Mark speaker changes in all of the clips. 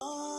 Speaker 1: are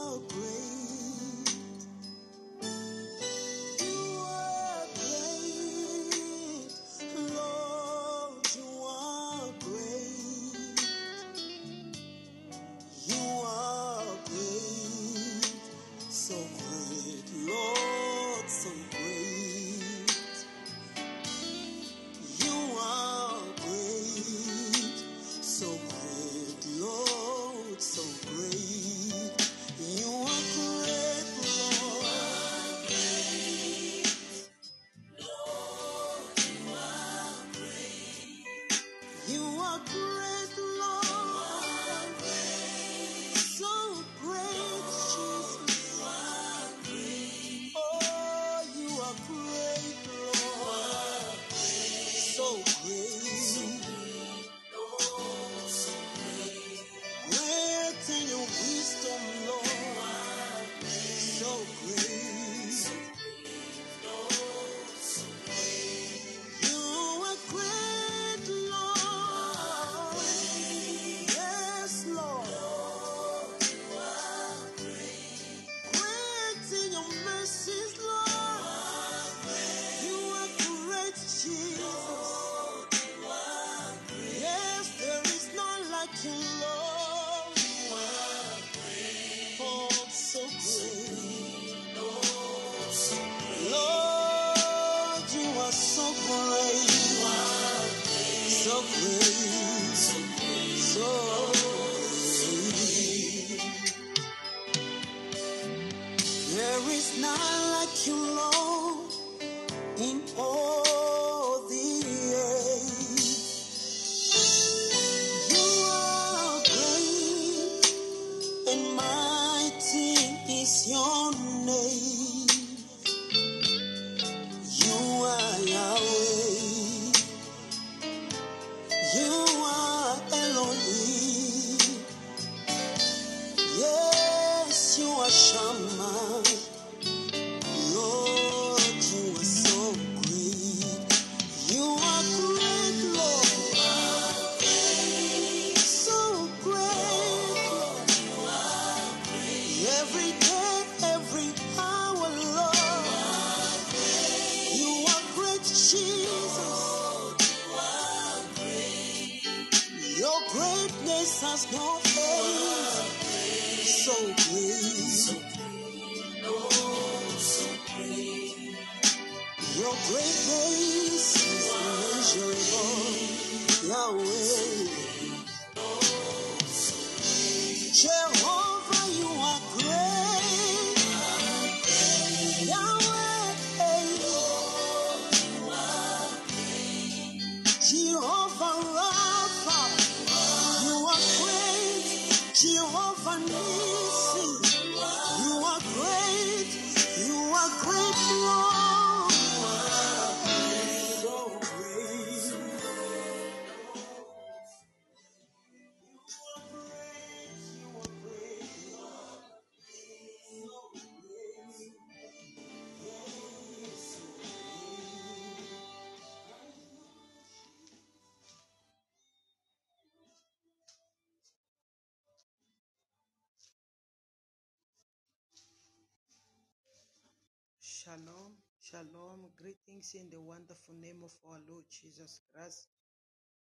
Speaker 1: in the wonderful name of our Lord Jesus Christ.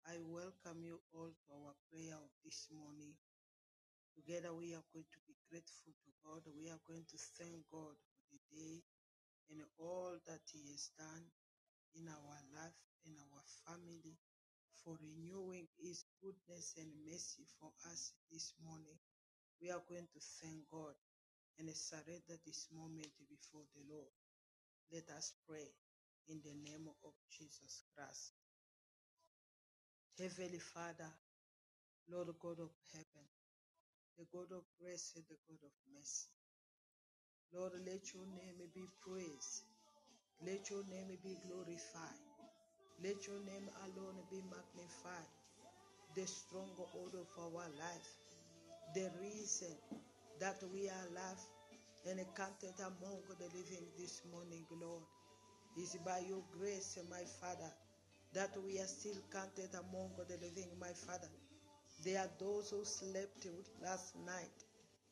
Speaker 1: I welcome you all to our prayer of this morning. Together, we are going to be grateful to God. We are going to thank God for the day and all that He has done in our life, and our family, for renewing His goodness and mercy for us this morning. We are going to thank God and surrender this moment before the Lord. Let us pray in the name of Jesus Christ. Heavenly Father, Lord God of heaven, the God of grace and the God of mercy. Lord, let your name be praised. Let your name be glorified. Let your name alone be magnified. The stronghold of our life, the reason that we are alive and counted among the living this morning, Lord, is by your grace, my Father, that we are still counted among the living, my Father. There are those who slept last night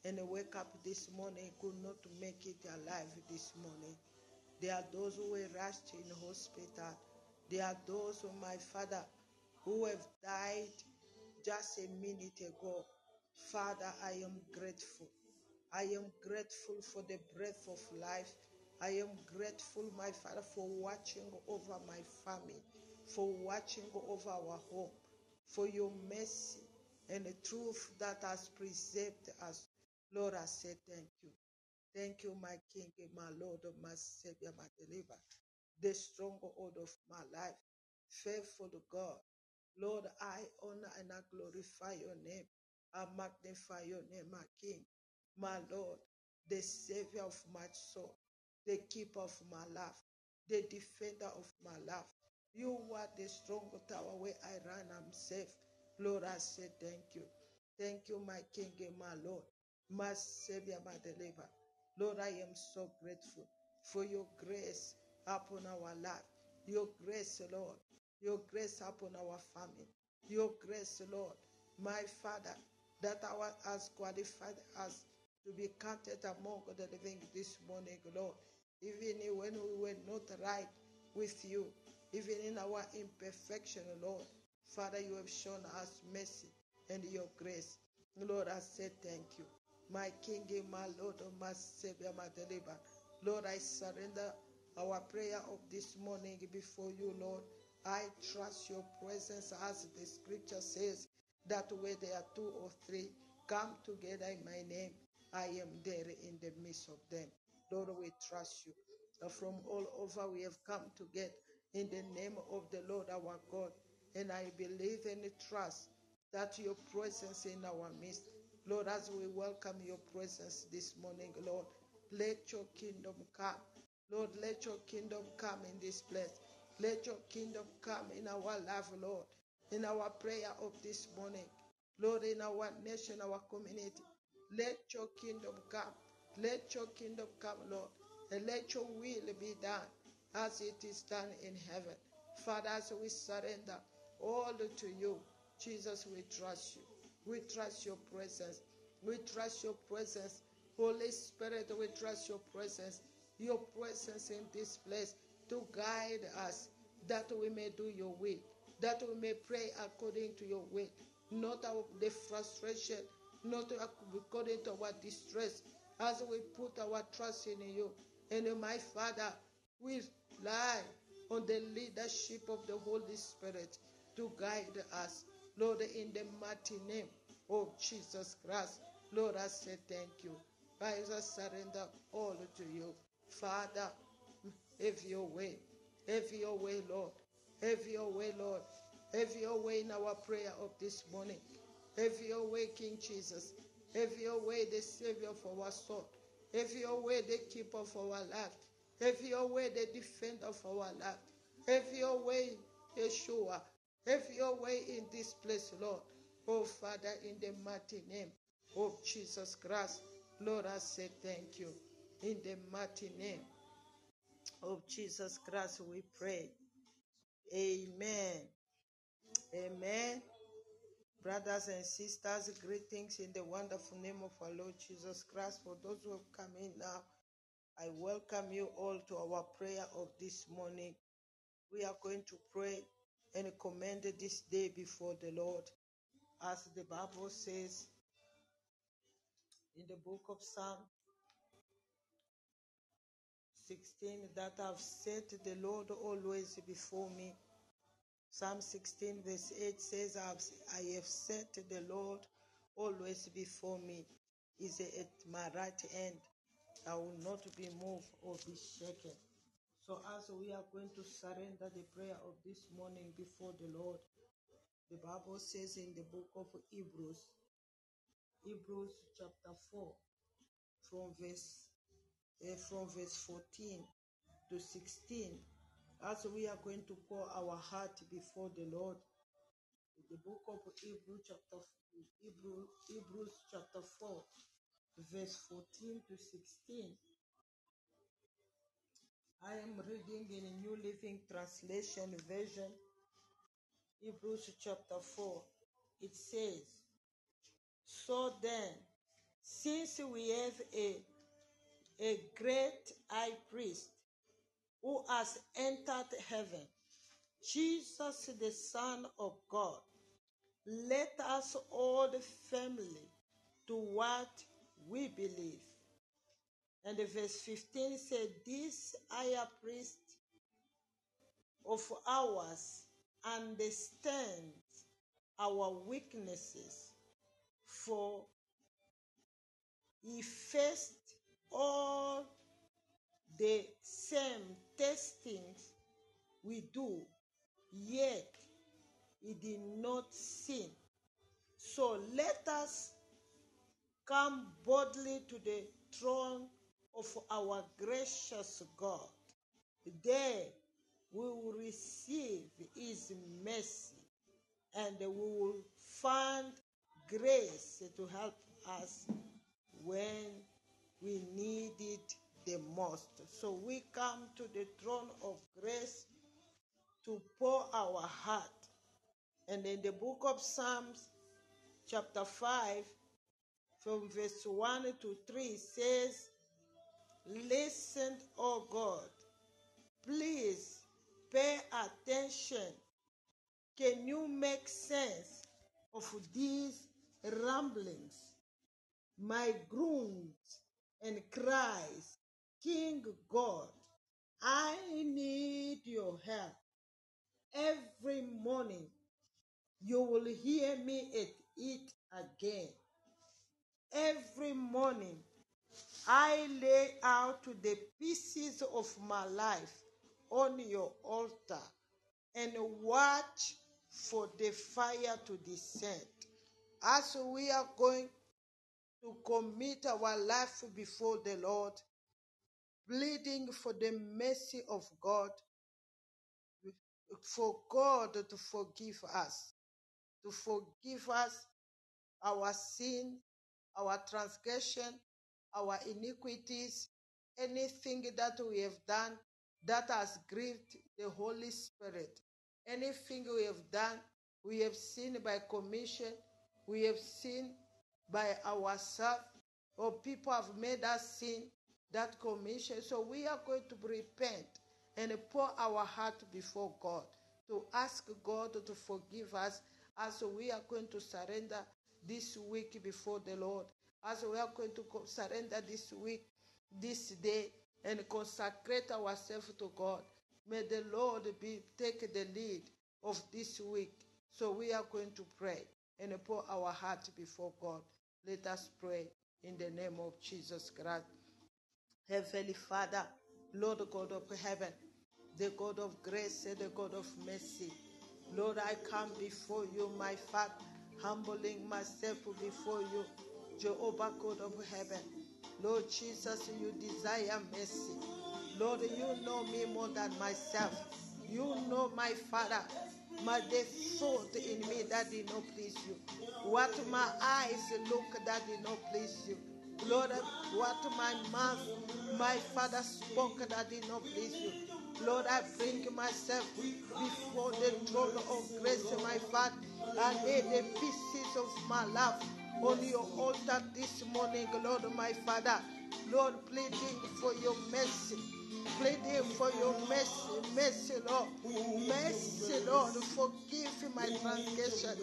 Speaker 2: and wake up this morning could not make it alive this morning. There are those who were rushed in hospital. There are those, my Father, who have died just a minute ago. Father, I am grateful. I am grateful for the breath of life. I am grateful, my Father, for watching over my family, for watching over our home, for your mercy and the truth that has preserved us. Lord, I say thank you. Thank you, my King, my Lord, my Savior, my deliverer, the stronghold of my life. Faithful God. Lord, I honor and I glorify your name. I magnify your name, my King, my Lord, the Savior of my soul, the keeper of my life, the defender of my life. You are the strong tower where I run, I'm safe. Lord, I say thank you. Thank you, my King and my Lord, my Savior, my deliverer. Lord, I am so grateful for your grace upon our life. Your grace, Lord. Your grace upon our family. Your grace, Lord. My Father, that our has qualified us to be counted among the living this morning, Lord. Even when we were not right with you, even in our imperfection, Lord. Father, you have shown us mercy and your grace. Lord, I say thank you. My King, my Lord, oh, my Savior, my deliverer. Lord, I surrender our prayer of this morning before you, Lord. I trust your presence as the scripture says that where there are two or three come together in my name, I am there in the midst of them. Lord, we trust you. From all over we have come together in the name of the Lord our God. And I believe and trust that your presence in our midst, Lord, as we welcome your presence this morning, Lord, let your kingdom come. Lord, let your kingdom come in this place. Let your kingdom come in our life, Lord, in our prayer of this morning. Lord, in our nation, our community. Let your kingdom come. Let your kingdom come, Lord, and let your will be done as it is done in heaven. Father, as we surrender all to you, Jesus, we trust you. We trust your presence. We trust your presence. Holy Spirit, we trust your presence. Your presence in this place to guide us that we may do your will, that we may pray according to your will, not our, the frustration, not according to our distress, as we put our trust in you. And my Father, we rely on the leadership of the Holy Spirit to guide us. Lord, in the mighty name of Jesus Christ, Lord, I say thank you. I surrender all to you. Father, have your way. Have your way, Lord. Have your way, Lord. Have your way in our prayer of this morning. Have your way, King Jesus. Have your way, the Savior of our soul. Have your way, the keeper of our life. Have your way, the defender of our life. Have your way, Yeshua. Have your way in this place, Lord. Oh, Father, in the mighty name of Jesus Christ, Lord, I say thank you. In the mighty name of Jesus Christ, we pray. Amen. Amen. Brothers and sisters, greetings in the wonderful name of our Lord Jesus Christ. For those who have come in now, I welcome you all to our prayer of this morning. We are going to pray and commend this day before the Lord. As the Bible says in the book of Psalm 16, that I've set the Lord always before me. Psalm 16, verse 8 says, I have set the Lord always before me. Is at my right hand. I will not be moved or be shaken. So, as we are going to surrender the prayer of this morning before the Lord, the Bible says in the book of Hebrews, Hebrews chapter 4, from verse uh, from verse 14 to 16, as we are going to pour our heart before the Lord, the book of Hebrew chapter Hebrew, Hebrews chapter 4, verse 14 to 16. I am reading in a New Living Translation version, Hebrews chapter 4. It says, So then, since we have a, a great high priest who has entered heaven, Jesus, the Son of God, let us all family to what we believe. And the verse 15 said, This higher priest of ours understands our weaknesses, for he faced all the same testings we do, yet he did not sin. So let us come boldly to the throne of our gracious God. There we will receive his mercy and we will find grace to help us when we need it the most. So we come to the throne of grace to pour our heart. And in the book of Psalms, chapter 5, from verse 1 to 3, says, Listen, O God, please pay attention. Can you make sense of these ramblings? My groans and cries, King God, I need your help. Every morning you will hear me at it again. Every morning I lay out the pieces of my life on your altar and watch for the fire to descend. As we are going to commit our life before the Lord, pleading for the mercy of God, for God to forgive us, to forgive us our sin, our transgression, our iniquities, anything that we have done that has grieved the Holy Spirit, anything we have done, we have sinned by commission, we have sinned by ourselves, or people have made us sin that commission. So we are going to repent and pour our heart before God to ask God to forgive us as we are going to surrender this week before the Lord, as we are going to surrender this week, this day, and consecrate ourselves to God. May the Lord be take the lead of this week. So we are going to pray and pour our heart before God. Let us pray in the name of Jesus Christ. Heavenly Father, Lord God of heaven, the God of grace and the God of mercy. Lord, I come before you, my Father, humbling myself before you, Jehovah God of heaven. Lord Jesus, you desire mercy. Lord, you know me more than myself. You know my Father, my the thought in me that did not please you. What my eyes look that did not please you. Lord, what my mouth, my Father spoke that did not please you. Lord, I bring myself before the throne of grace, my Father. I lay the pieces of my life on your altar this morning, Lord, my Father. Lord, pleading for your mercy. Pleading for your mercy, mercy, Lord. Mercy, Lord. Forgive my transgression.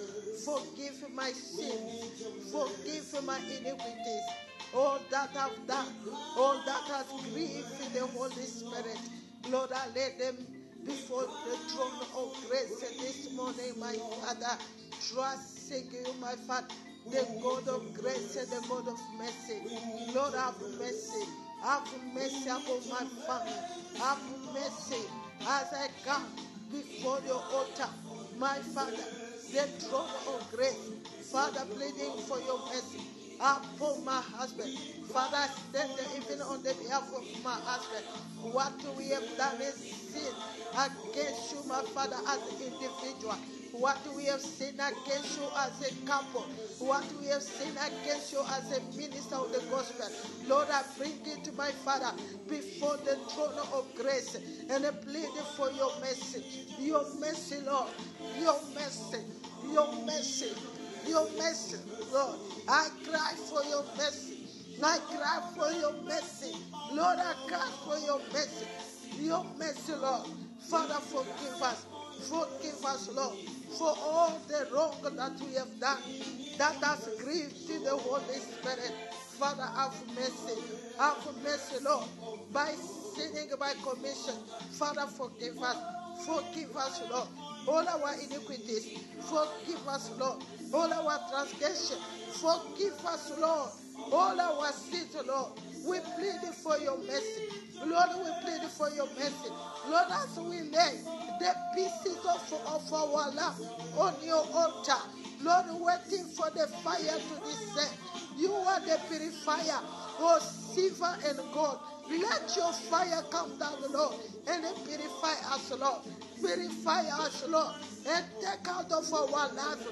Speaker 2: Forgive my sins. Forgive my iniquities. All that I've done, all oh, that has grieved the Holy Spirit. Lord, I lay them before the throne of grace this morning, my Father. Trusting you, my Father, the God of grace and the God of mercy. Lord, have mercy. Have mercy upon my family. Have mercy as I come before your altar, my Father, the throne of grace. Father, pleading for your mercy upon my husband. Father, I stand even on the behalf of my husband. What we have done is sin against you, my Father, as an individual. What we have sinned against you as a couple. What we have sinned against you as a minister of the gospel. Lord, I bring it to my Father before the throne of grace and I plead for your mercy. Your mercy, Lord. Your mercy. Your mercy. Your mercy, Lord. I cry for your mercy. I cry for your mercy. Lord, I cry for your mercy. Your mercy, Lord. Father, forgive us. Forgive us, Lord, for all the wrong that we have done that has grieved the Holy Spirit. Father, have mercy. Have mercy, Lord, by sinning by commission. Father, forgive us. Forgive us, Lord. All our iniquities. Forgive us, Lord. All our transgression. Forgive us, Lord. All our sins, Lord. We plead for your mercy. Lord, we plead for your mercy. Lord, as we lay the pieces of, of our love on your altar, Lord, waiting for the fire to descend. You are the purifier, oh silver and gold. Let your fire come down, Lord, and purify us, Lord. Purify us, Lord, and take out of our life,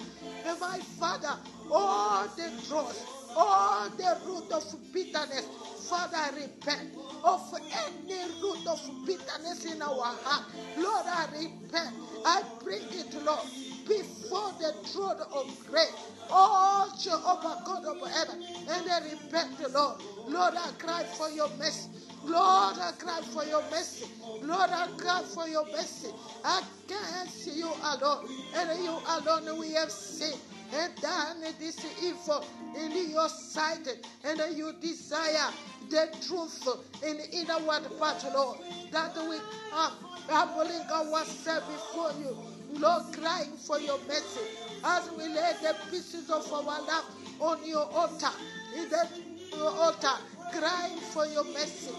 Speaker 2: and my Father, all the dross, all the root of bitterness. Father, repent of any root of bitterness in our heart. Lord, I repent. I bring it, Lord, before the throne of grace. Oh, Jehovah God of heaven, and I repent, Lord. Lord, I cry for your mercy. Lord, I cry for your mercy. Lord, I cry for your mercy. I can't see you alone, and you alone we have sinned and done this evil in your sight, and you desire the truth in inward part, Lord, that we are humbling ourselves before you, Lord, crying for your mercy. As we lay the pieces of our life on your altar, in the your altar, crying for your mercy.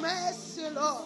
Speaker 2: Mercy, Lord.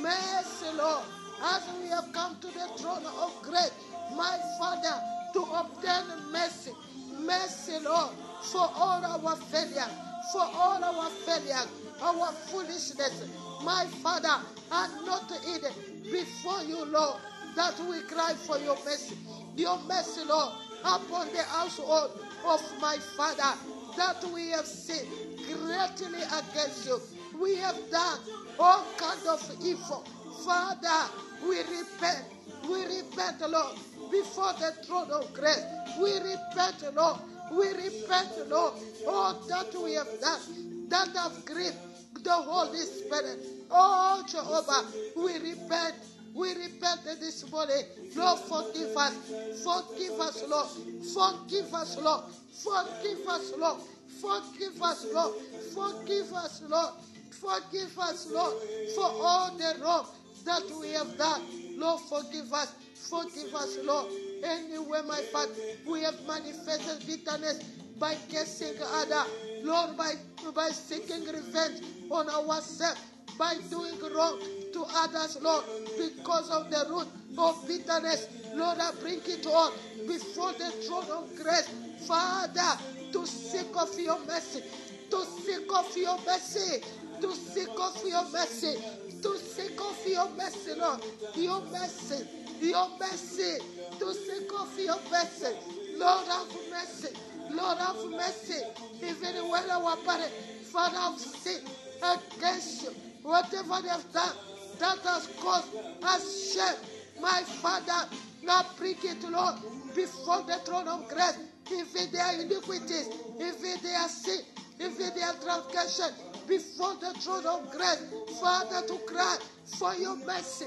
Speaker 2: Mercy, Lord. As we have come to the throne of grace, my Father, to obtain mercy. Mercy, Lord, for all our failures, for all our failures, our foolishness. My Father, and not hidden before you, Lord, that we cry for your mercy. Your mercy, Lord, upon the household of my Father, that we have sinned greatly against you. We have done all kind of evil. Father, we repent. We repent, Lord, before the throne of grace. We repent, Lord. We repent, Lord, all that we have done, that have grieved the Holy Spirit. Oh, Jehovah, we repent. We repent this morning. Lord, forgive us. Forgive us, Lord. Forgive us, Lord. Forgive us, Lord. Forgive us, Lord. Forgive us, Lord. Forgive us, Lord, for all the wrong that we have done. Lord, forgive us. Forgive us, Lord. Anywhere, my Father, we have manifested bitterness by cursing other. Lord, by, by seeking revenge on ourselves, by doing wrong to others, Lord, because of the root of bitterness. Lord, I bring it all before the throne of grace. Father, to seek of your mercy, to seek of your mercy, to seek of your mercy, to seek of your mercy, Lord, your mercy, your mercy, to seek of your mercy. Lord, have mercy. Lord, have mercy. Even when our parents, Father, have sinned against you, whatever they have done, that has caused us shame. My Father, now bring it, Lord, before the throne of grace. If it their iniquities, if it their sin, if it their transgression, before the throne of grace, Father, to cry for your mercy.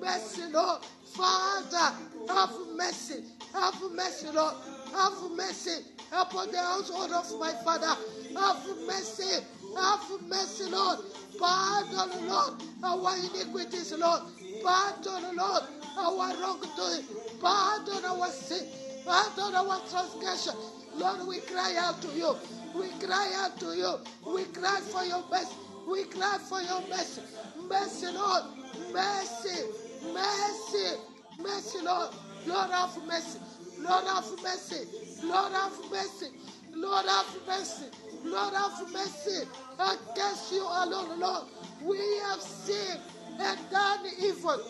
Speaker 2: Mercy, Lord. Father, have mercy. Have mercy, Lord. Have mercy upon the household of my Father. Have mercy. Have mercy, Lord. Pardon, Lord, our iniquities, Lord. Pardon, Lord, our wrongdoing. Pardon our sin. Pardon our transgression. Lord, we cry out to you. We cry out to you. We cry for your mercy. We cry for your mercy. Mercy, Lord. Mercy. Mercy. Mercy, Lord. Lord, have mercy. Lord, have mercy. Lord, have mercy. Lord, have mercy. Lord, have mercy. Against you alone, Lord. We have sinned and done evil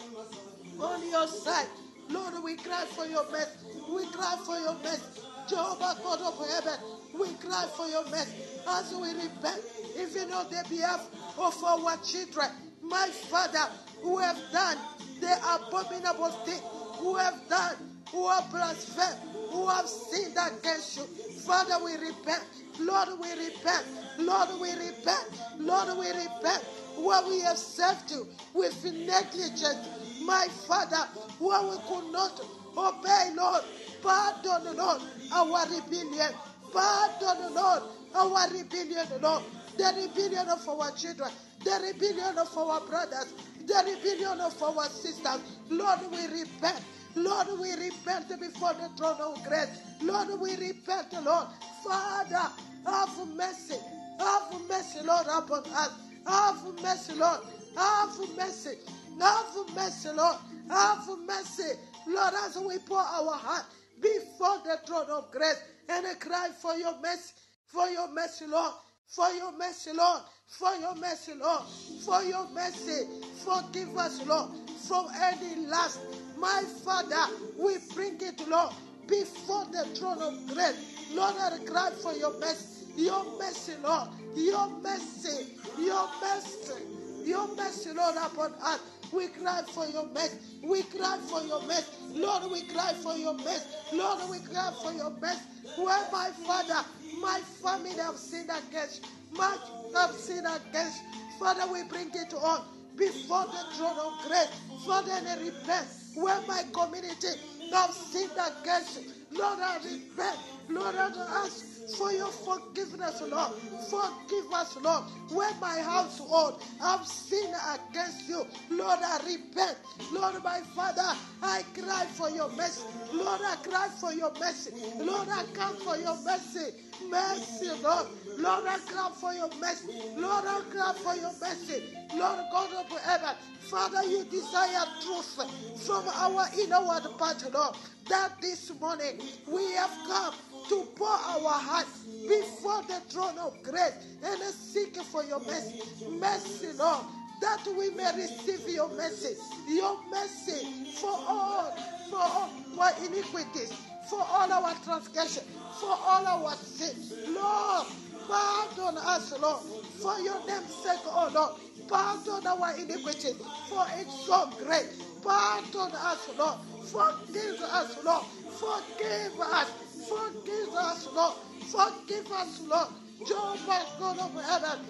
Speaker 2: on your side. Lord, we cry for your mercy. We cry for your mercy. Jehovah God of heaven, we cry for your mercy as we repent, even on the behalf of our children. My Father, who have done the abominable thing, who have done, who have blasphemed, who have sinned against you. Father, we repent. Lord, we repent. Lord, we repent. Lord, we repent. What we have served you with negligence, my Father, where we could not obey, Lord. Pardon, Lord, our rebellion. Pardon, Lord, our rebellion, Lord. The rebellion of our children, the rebellion of our brothers, the rebellion of our sisters. Lord, we repent. Lord, we repent before the throne of grace. Lord, we repent, Lord. Father, have mercy. Have mercy, Lord, upon us. Have mercy, Lord. Have mercy. Have mercy, Lord. Have mercy. Lord, as we pour our heart before the throne of grace and cry for your mercy, for your mercy, Lord. For your mercy, Lord. For your mercy, Lord. For your mercy. Forgive us, Lord, from any last. My Father, we bring it, Lord, before the throne of grace. Lord, I cry for your mercy. Your mercy, Lord. Your mercy. Your mercy. Your mercy, Lord, upon us. We cry for your mercy. We cry for your mercy. Lord, we cry for your mercy. Lord, we cry for your mercy. Where my father, my family have sinned against, much have sinned against. Father, we bring it on before the throne of grace. Father, and repent. Where my community have sinned against, you. Lord, I repent. Lord, I ask for your forgiveness, Lord. Forgive us, Lord. Where my household have sinned against you, Lord, I repent. Lord, my Father, I cry for your mercy. Lord, I cry for your mercy. Lord, I come for your mercy. Mercy, Lord. Lord, I cry for your mercy. Lord, I cry for your mercy. Lord God of heaven, Father, you desire truth from our inward part, Lord. That this morning we have come to pour our hearts before the throne of grace and seek for your mercy. Mercy, Lord, that we may receive your mercy, your mercy for all, for all our iniquities, for all our transgression, for all our sins. Lord, pardon us, Lord, for your name's sake, oh Lord. Pardon our iniquities, for it's so great. Pardon us, Lord. Forgive us, Lord. Forgive us. Forgive us, Lord. Forgive us, Lord. Jehovah God of heaven.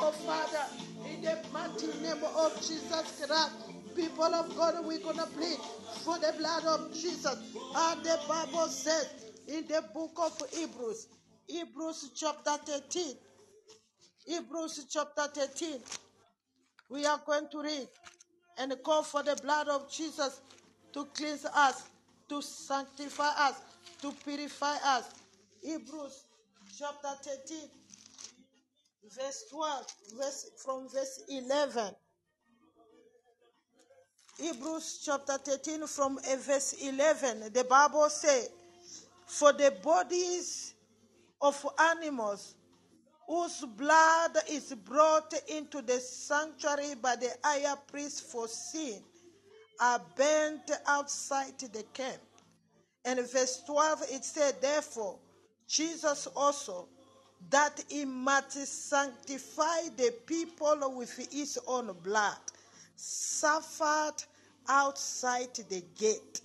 Speaker 2: Oh, Father, in the mighty name of Jesus Christ, people of God, we're going to plead for the blood of Jesus. And the Bible says in the book of Hebrews, Hebrews chapter 13, Hebrews chapter 13, we are going to read and call for the blood of Jesus to cleanse us, to sanctify us, to purify us. Hebrews chapter 13, verse 12, verse, from verse 11. Hebrews chapter 13 from verse 11, the Bible says, For the bodies of animals whose blood is brought into the sanctuary by the higher priest for sin are burnt outside the camp. And verse 12 it said, Therefore, Jesus also, that he might sanctify the people with his own blood, suffered outside the gate.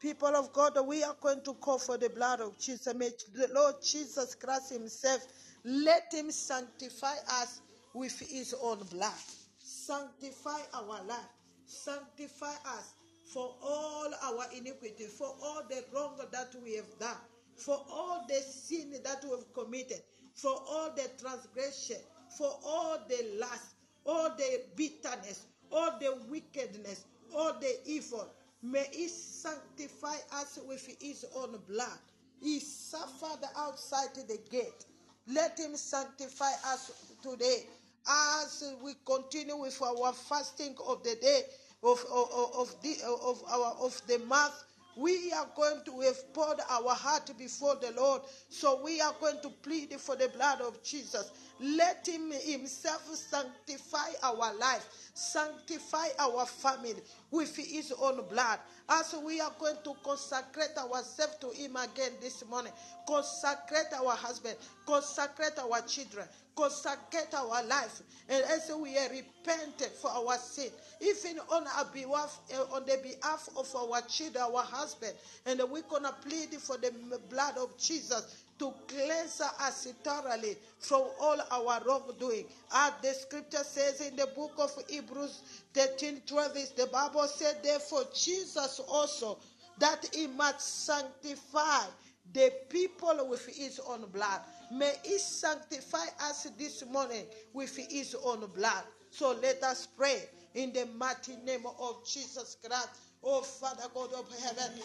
Speaker 2: People of God, we are going to call for the blood of Jesus. May the Lord Jesus Christ Himself let Him sanctify us with His own blood. Sanctify our life. Sanctify us for all our iniquity, for all the wrong that we have done, for all the sin that we have committed, for all the transgression, for all the lust, all the bitterness, all the wickedness, all the evil. May He sanctify us with His own blood. He suffered outside the gate. Let Him sanctify us today as we continue with our fasting of the day of, of, the, of, our, of the month, we are going to have poured our heart before the Lord. So we are going to plead for the blood of Jesus. Let Him Himself sanctify our life, sanctify our family with His own blood. As we are going to consecrate ourselves to Him again this morning, consecrate our husband, consecrate our children, consecrate our life. And as we are repentant for our sin, even on our behalf, uh, on the behalf of our children, our husband, and we're gonna plead for the blood of Jesus to cleanse us thoroughly from all our wrongdoing. As the scripture says in the book of Hebrews 13 12, the Bible said, Therefore, Jesus also, that he might sanctify the people with his own blood. May he sanctify us this morning with his own blood. So let us pray in the mighty name of Jesus Christ. Oh, Father God of heaven,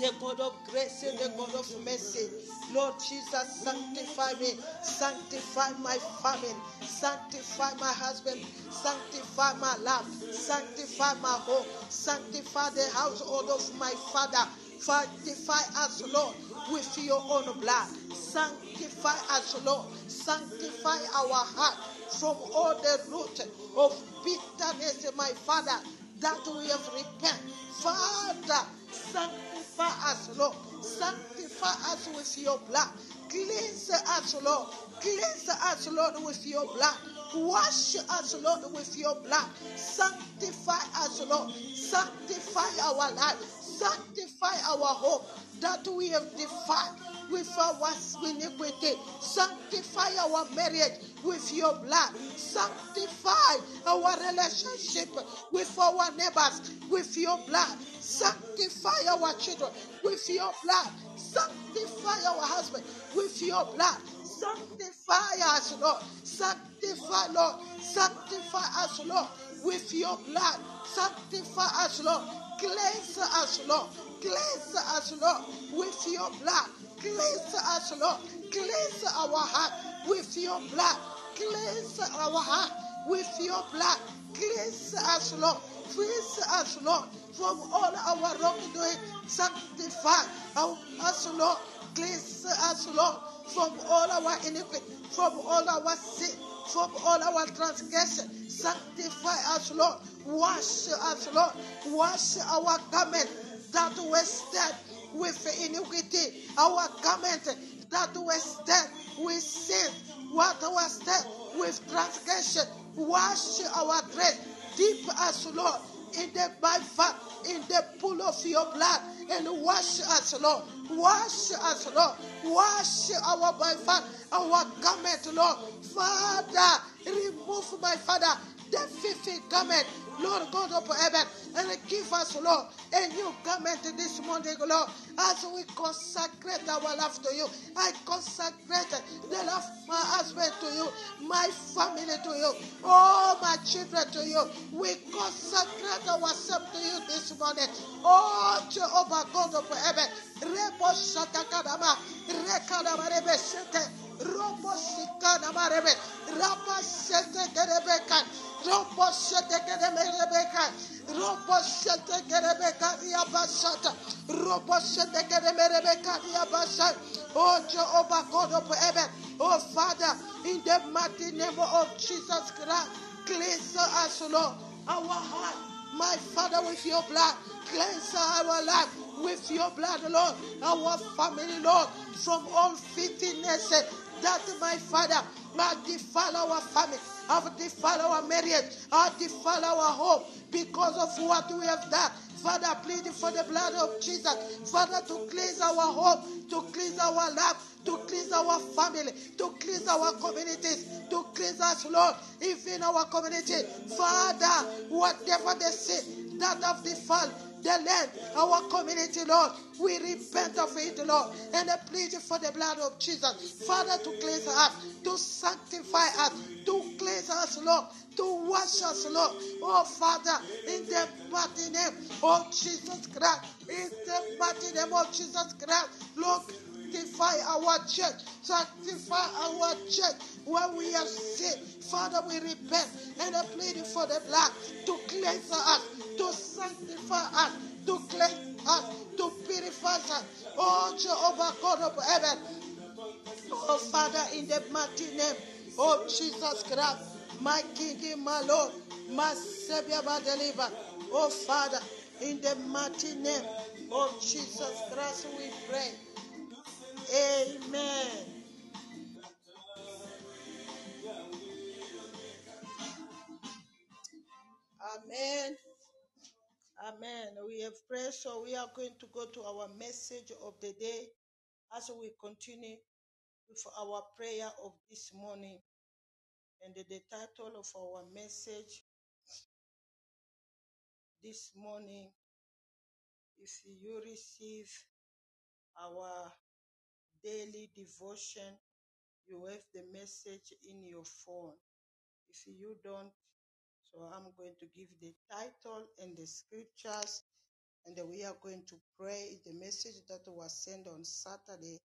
Speaker 2: the God of grace and the God of mercy. Lord Jesus, sanctify me, sanctify my family, sanctify my husband, sanctify my life, sanctify my home, sanctify the household of my father. Sanctify us, Lord, with your own blood. Sanctify us, Lord. Sanctify our heart from all the root of bitterness, my Father that we have repented. Father, sanctify us, Lord. Sanctify us with your blood. Cleanse us, Lord. Cleanse us, Lord, with your blood. Wash us, Lord, with your blood. Sanctify us, Lord. Sanctify our life. Sanctify our hope that we have defiled with our iniquity. Sanctify our marriage with your blood. Sanctify our relationship with our neighbors with your blood. Sanctify our children with your blood. Sanctify our husband with your blood. Sanctify us, Lord. Sanctify, Lord. Sanctify us, Lord, with your blood. Sanctify us, Lord. Cleanse us, Lord. Cleanse us, Lord, with your blood. Cleanse us, Lord. Cleanse our heart with your blood. Cleanse our heart with your blood. Cleanse us, Lord. Cleanse us, Lord, from all our wrongdoing. Sanctify us, Lord. Cleanse us, Lord, from all our iniquity, from all our sin, from all our transgression. Sanctify us, Lord. Wash us, Lord. Wash our garment that was stained with iniquity. Our garment that was stained with sin. What was stained with transgression. Wash our dress. Dip us, Lord, in the fat, in the pool of your blood, and wash us, Lord. Wash us, Lord. Wash our fat, our garment, Lord. Father, remove my Father the fifth garment, Lord God of heaven, and give us, Lord, a new garment this morning, Lord, as we consecrate our life to you. I consecrate the love of my husband to you, my family to you, all my children to you. We consecrate ourselves to you this morning. Oh, Jehovah God of heaven, Rebo Shatakadama, Rekadama Rebe Robo Sikana Marebe, Rapa Sete Gerebekan, Oh Jehovah God of heaven, oh Father, in the mighty name of Jesus Christ, cleanse us, Lord, our heart, my Father, with your blood, cleanse our life with your blood, Lord, our family, Lord, from all filthiness that my Father might defile our family, have defile our marriage, have defile our hope because of what we have done. Father, pleading for the blood of Jesus. Father, to cleanse our home, to cleanse our life, to cleanse our family, to cleanse our communities, to cleanse us, Lord, even our community. Father, whatever the sin that have defiled, the land, our community, Lord. We repent of it, Lord, and I plead for the blood of Jesus, Father, to cleanse us, to sanctify us, to cleanse us, Lord, to wash us, Lord. Oh, Father, in the mighty name of Jesus Christ, in the mighty name of Jesus Christ, Lord sanctify our church, sanctify our church where we have sinned. Father, we repent and I plead for the blood to cleanse us, to sanctify us, to cleanse us, to purify us. Oh, Jehovah God of heaven. Oh, Father, in the mighty name Oh, Jesus Christ, my King, my Lord, my Savior, my Deliverer. Oh, Father, in the mighty name of Jesus Christ, we pray. Amen. Amen. Amen. We have prayed, so we are going to go to our message of the day as we continue with our prayer of this morning. And the title of our message this morning, if you receive our daily devotion, you have the message in your phone. If you don't, so I'm going to give the title and the scriptures, and we are going to pray the message that was sent on Saturday,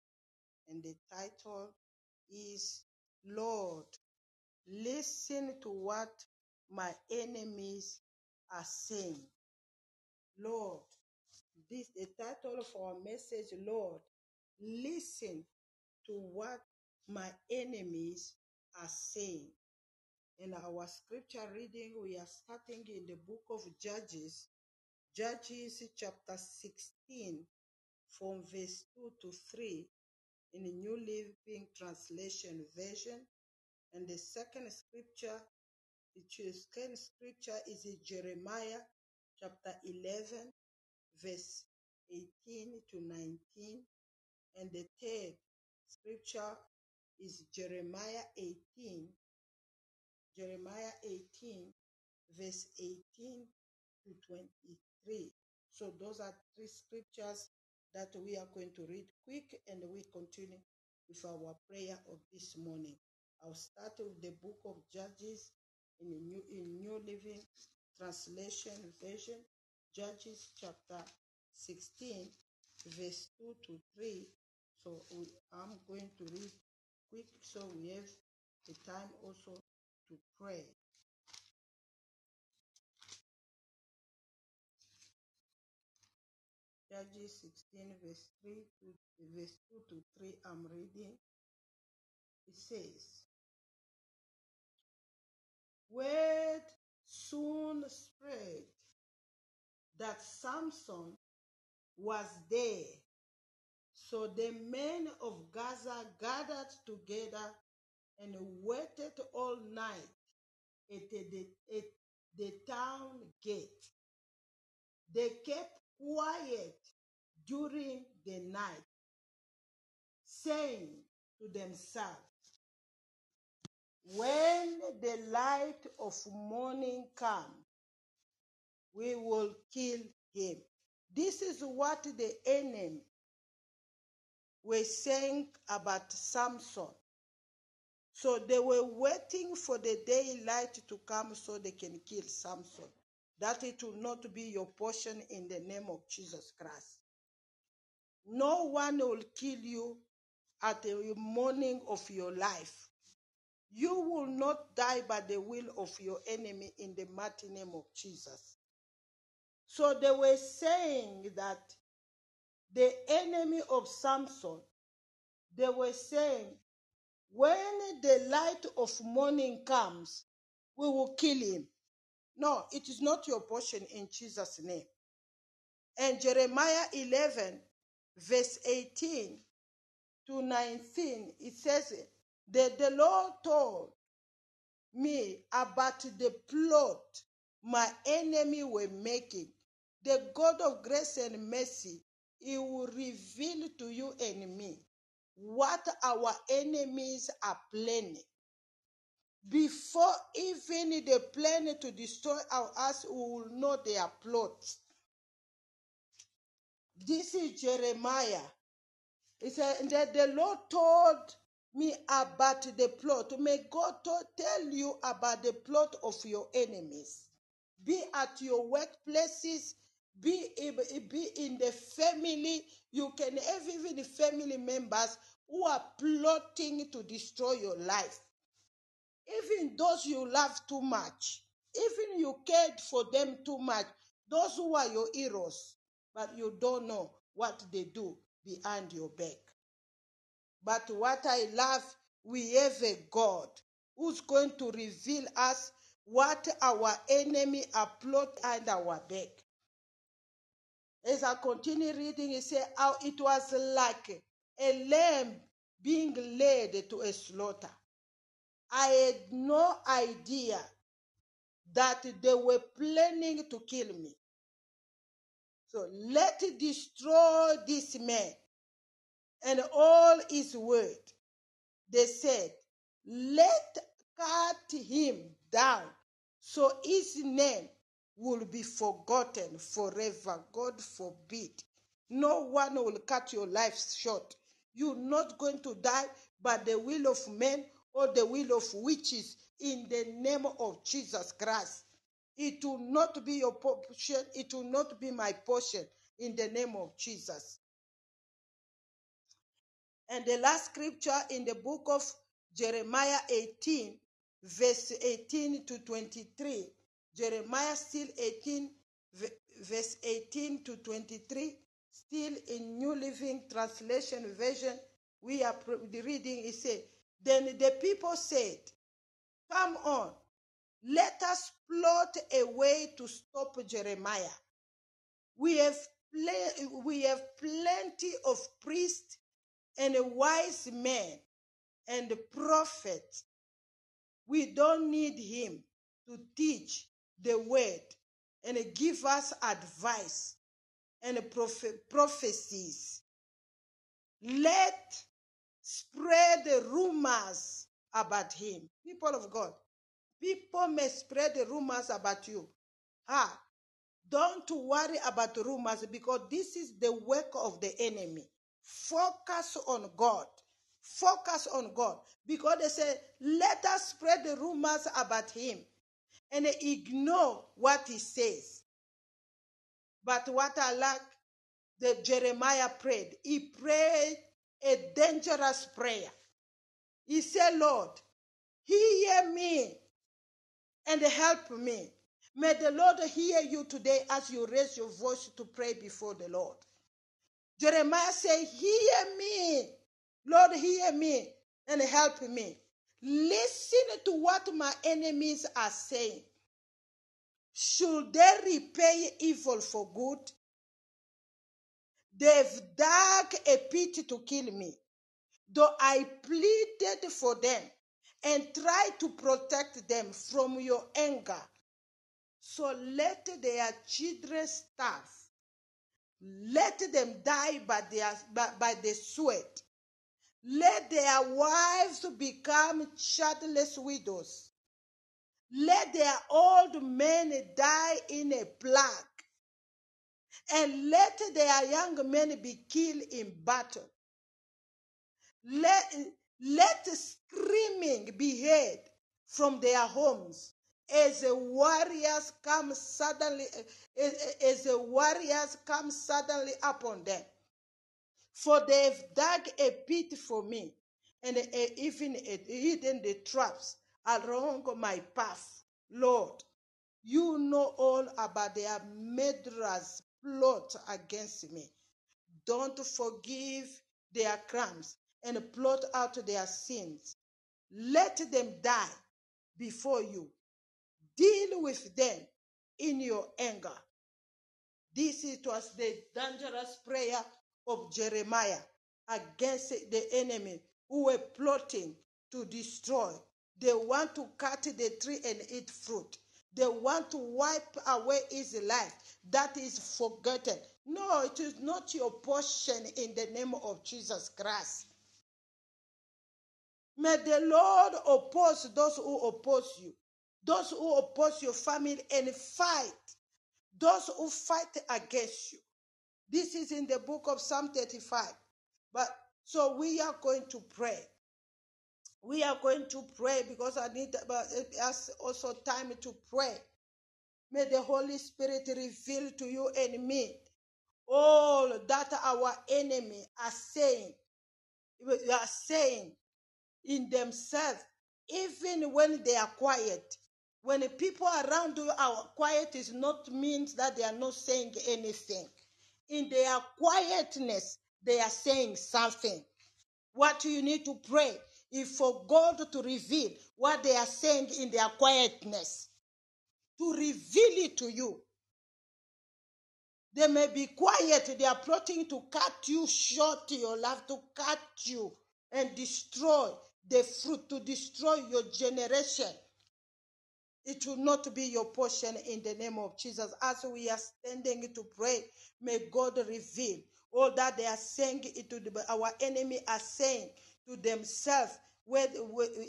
Speaker 2: and the title is Lord, listen to what my enemies are saying. Lord, this the title of our message, Lord, listen to what my enemies are saying. In our scripture reading, we are starting in the book of Judges, Judges chapter 16, from verse 2 to 3 in the New Living Translation version. And the second scripture, the second scripture is in Jeremiah chapter 11, verse 18 to 19. And the third scripture is Jeremiah 18, Jeremiah 18, verse 18 to 23. So those are three scriptures that we are going to read quick and we continue with our prayer of this morning. I'll start with the book of Judges in New, in New Living Translation version, Judges chapter 16, verse 2 to 3. So we, I'm going to read quick so we have the time also to pray. Judges 16, verse 3 to verse 2 to 3, I'm reading. It says, Word soon spread that Samson was there. So the men of Gaza gathered together and waited all night at the, at the town gate. They kept quiet during the night, saying to themselves, When the light of morning comes, we will kill him. This is what the enemy were saying about Samson. So they were waiting for the daylight to come so they can kill Samson. That it will not be your portion in the name of Jesus Christ. No one will kill you at the morning of your life. You will not die by the will of your enemy in the mighty name of Jesus. So they were saying that the enemy of Samson, they were saying, when the light of morning comes, we will kill him. No, it is not your portion in Jesus' name. And Jeremiah 11, verse 18 to 19, it says that the Lord told me about the plot my enemy were making. The God of grace and mercy, he will reveal to you and me what our enemies are planning. Before even they plan to destroy our us, we will know their plot. This is Jeremiah. He said that the Lord told me about the plot. May God tell you about the plot of your enemies. Be at your workplaces, be, be in the family. You can have even family members who are plotting to destroy your life. Even those you love too much, even you cared for them too much, those who are your heroes, but you don't know what they do behind your back. But what I love, we have a God who's going to reveal us what our enemy are plot behind our back. As I continue reading, he says how it was like a lamb being led to a slaughter. I had no idea that they were planning to kill me. So let destroy this man and all his word. They said, Let cut him down so his name will be forgotten forever. God forbid. No one will cut your life short. You're not going to die by the will of men or the will of witches in the name of Jesus Christ. It will not be your portion. It will not be my portion in the name of Jesus. And the last scripture in the book of Jeremiah 18, verse 18 to 23. Jeremiah still 18, verse 18 to 23, still in New Living Translation version. We are reading, it said, Then the people said, Come on, let us plot a way to stop Jeremiah. We have, we have plenty of priests and wise men and prophets. We don't need him to teach the word and give us advice and prophecies. Let spread the rumors about him. People of God, people may spread the rumors about you. Ah, don't worry about rumors because this is the work of the enemy. Focus on God. Focus on God. Because they say, let us spread the rumors about him and ignore what he says. But what I like, the Jeremiah prayed. He prayed a dangerous prayer. He said, Lord, hear me and help me. May the Lord hear you today as you raise your voice to pray before the Lord. Jeremiah said, Hear me, Lord, hear me and help me. Listen to what my enemies are saying. Should they repay evil for good? They've dug a pit to kill me. Though I pleaded for them and tried to protect them from your anger. So let their children starve. Let them die by, their, by, by the sweat. Let their wives become childless widows. Let their old men die in a plague. And let their young men be killed in battle. Let, let screaming be heard from their homes as the warriors come suddenly as the warriors come suddenly upon them for they've dug a pit for me and even hidden the traps along my path lord you know all about their murderous plot against me don't forgive their crimes and blot out their sins let them die before you Deal with them in your anger. This was the dangerous prayer of Jeremiah against the enemy who were plotting to destroy. They want to cut the tree and eat fruit. They want to wipe away his life. That is forgotten. No, it is not your portion in the name of Jesus Christ. May the Lord oppose those who oppose you those who oppose your family and fight, those who fight against you. This is in the book of Psalm 35. But so we are going to pray. We are going to pray because I need it also time to pray. May the Holy Spirit reveal to you and me all that our enemy are saying. They are saying in themselves, even when they are quiet, when the people around you are quiet, is not means that they are not saying anything. In their quietness, they are saying something. What you need to pray is for God to reveal what they are saying in their quietness, to reveal it to you. They may be quiet, they are plotting to cut you short, your life, to cut you and destroy the fruit, to destroy your generation. It will not be your portion in the name of Jesus. As we are standing to pray, may God reveal all that they are saying it to our enemy are saying to themselves where,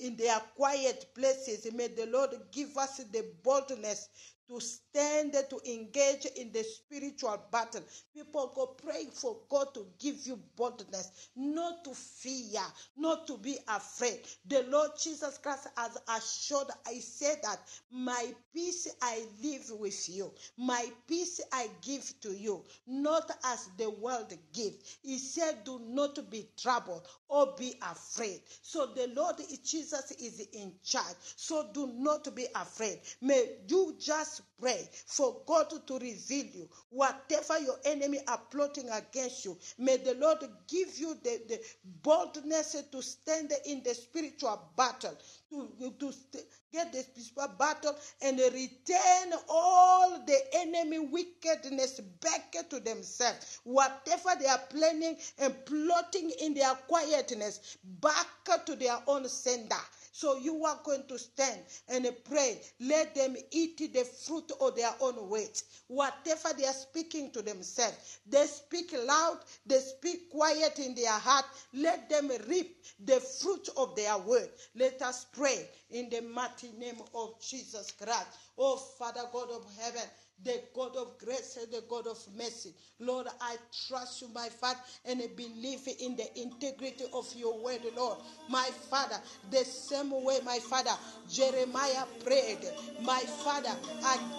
Speaker 2: in their quiet places. May the Lord give us the boldness to stand to engage in the spiritual battle. People go pray for God to give you boldness, not to fear, not to be afraid. The Lord Jesus Christ has assured, I said that my peace I live with you, my peace I give to you, not as the world gives. He said, Do not be troubled or be afraid. So the Lord Jesus is in charge. So do not be afraid. May you just pray for God to reveal you whatever your enemy are plotting against you. May the Lord give you the, the boldness to stand in the spiritual battle, to, to st- get the spiritual battle and return all the enemy wickedness back to themselves. Whatever they are planning and plotting in their quietness, back to their own sender. So you are going to stand and pray. Let them eat the fruit of their own weight. Whatever they are speaking to themselves, they speak loud, they speak quiet in their heart. Let them reap the fruit of their word. Let us pray in the mighty name of Jesus Christ. Oh, Father God of heaven, the God of grace and the God of mercy. Lord, I trust you, my Father, and I believe in the integrity of your word, Lord. My Father, the same way, my Father, Jeremiah prayed, my Father,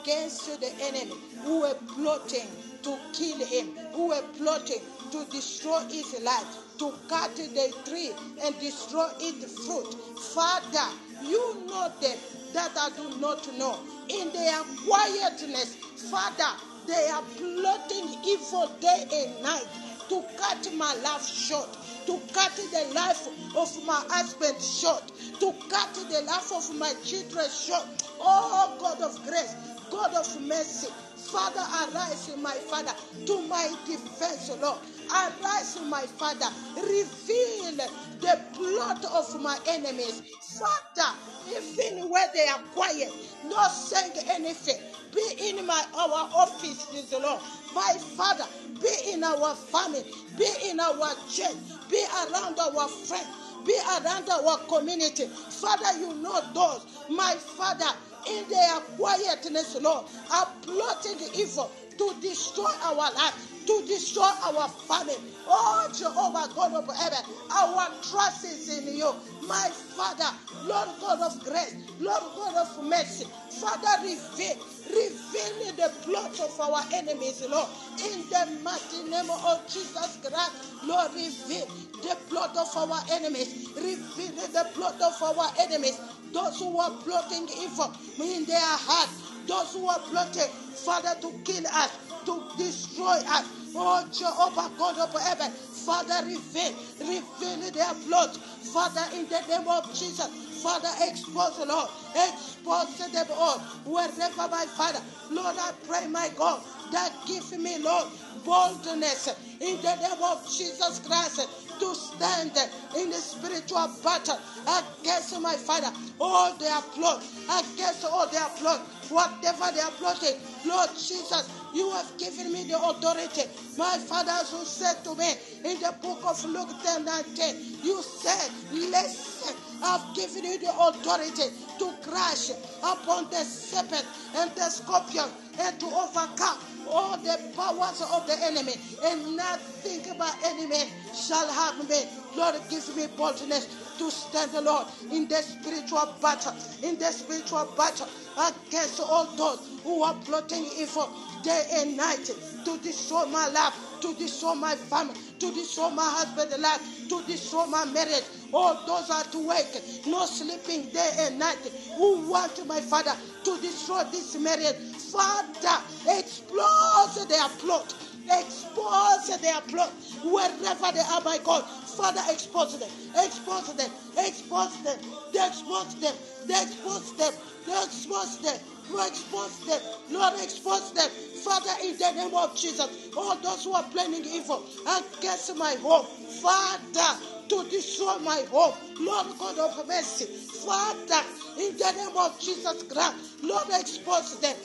Speaker 2: against the enemy who were plotting to kill him, who were plotting to destroy his life, to cut the tree and destroy its fruit. Father, you know them that I do not know. In their quietness, Father, they are plotting evil day and night to cut my life short, to cut the life of my husband short, to cut the life of my children short. Oh God of grace, God of mercy, Father, arise, in my Father, to my defense, Lord. Arise, in my Father, reveal the plot of my enemies. Father, even where they are quiet, not saying anything, be in my our offices, Lord. My Father, be in our family, be in our church, be around our friends, be around our community. Father, you know those, my Father, in their quietness, Lord, are plotting evil to destroy our life, to destroy our family. Oh, Jehovah, God of heaven, our trust is in you. My Father, Lord God of grace, Lord God of mercy, Father, reveal, reveal the plot of our enemies, Lord. In the mighty name of Jesus Christ, Lord, reveal the plot of our enemies, reveal the plot of our enemies, those who are plotting evil in their heart, those who are plotting, Father, to kill us, to destroy us. Oh, Jehovah, God of heaven, Father, reveal, reveal their plot. Father, in the name of Jesus, Father, expose, Lord, expose them all. Wherever, my Father, Lord, I pray, my God, that give me, Lord, boldness in the name of Jesus Christ to stand in the spiritual battle against my Father, all their plot, against all their plot, whatever they are plotting. Lord Jesus, you have given me the authority. My fathers who said to me in the book of Luke 10 19, you said, Listen, I've given you the authority to crash upon the serpent and the scorpion and to overcome all the powers of the enemy, and not nothing but enemy shall harm me. Lord, give me boldness to stand, Lord, in the spiritual battle, in the spiritual battle against all those who are plotting evil day and night to destroy my life, to destroy my family, to destroy my husband's life, to destroy my marriage. All those are to wake, no sleeping day and night, who want my father to destroy this marriage. Father, expose their plot. Expose their plot wherever they are, my God. Father, expose them, expose them, expose them, they expose them, they expose them, they expose them, Lord, expose them, Lord, expose them. Father, in the name of Jesus, all those who are planning evil against my home, Father, to destroy my home. Lord God of mercy, Father, in the name of Jesus Christ, Lord, expose them.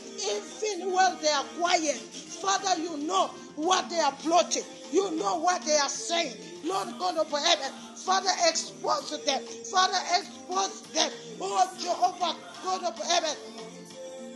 Speaker 2: Even while they are quiet, Father, you know what they are plotting. You know what they are saying. Lord God of heaven, Father, expose them. Father, expose them. Oh, Jehovah, God of heaven,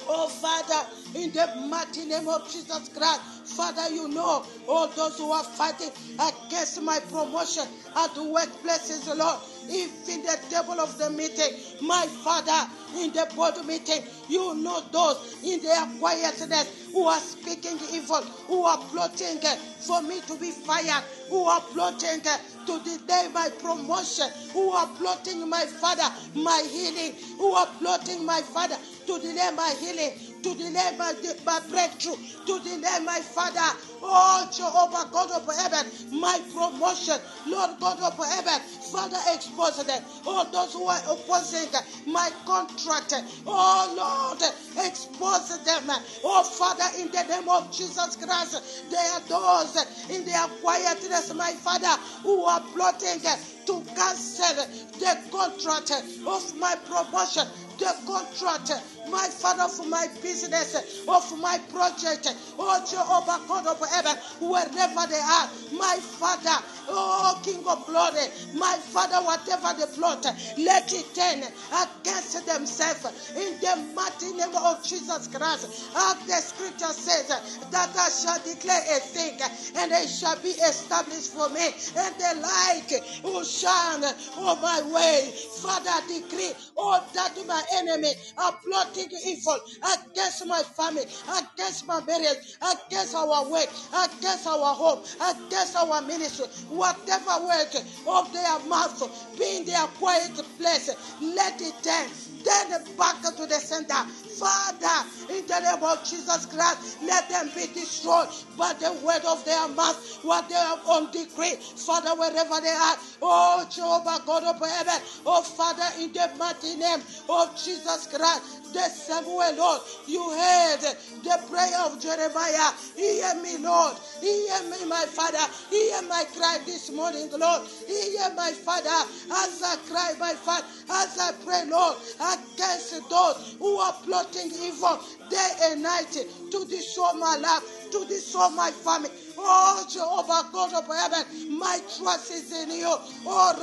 Speaker 2: Oh, Father, in the mighty name of Jesus Christ, Father, you know all those who are fighting against my promotion at the workplaces, Lord. If in the table of the meeting, my Father, in the board meeting, you know those in their quietness who are speaking evil, who are plotting for me to be fired, who are plotting to delay my promotion, who are plotting my Father, my healing, who are plotting my Father to delay my healing, to delay my, my breakthrough, to delay my Father. Oh, Jehovah God of heaven, my promotion, Lord God of heaven, Father, expose them. Oh, those who are opposing my contract, oh Lord, expose them. Oh, Father, in the name of Jesus Christ, there are those in their quietness, my Father, who are plotting to cancel the contract of my promotion, the contract, my Father, for my business, of my project, oh Jehovah God of heaven, wherever they are, my Father, oh King of glory, my Father, whatever they plot, let it turn against themselves in the mighty name of Jesus Christ. As the scripture says, that I shall declare a thing and it shall be established for me, and the light will shine on my way. Father, decree all that my enemy are plotting evil against my family, against my marriage, against our work, against our home, against our ministry, whatever word of their mouth be in their quiet place, let it turn then back to the center. Father, in the name of Jesus Christ, let them be destroyed by the word of their mouth, what they have on decree. Father, wherever they are, oh Jehovah God of heaven, oh Father, in the mighty name of Jesus Christ, the Samuel, Lord. You heard the prayer of Jeremiah. Hear me, Lord. Hear me, my Father. Hear my cry this morning, Lord. Hear my Father as I cry, my Father, as I pray, Lord, against those who are plotting evil day and night to destroy my life, to destroy my family. Oh, Jehovah God of heaven, my trust is in you. Oh,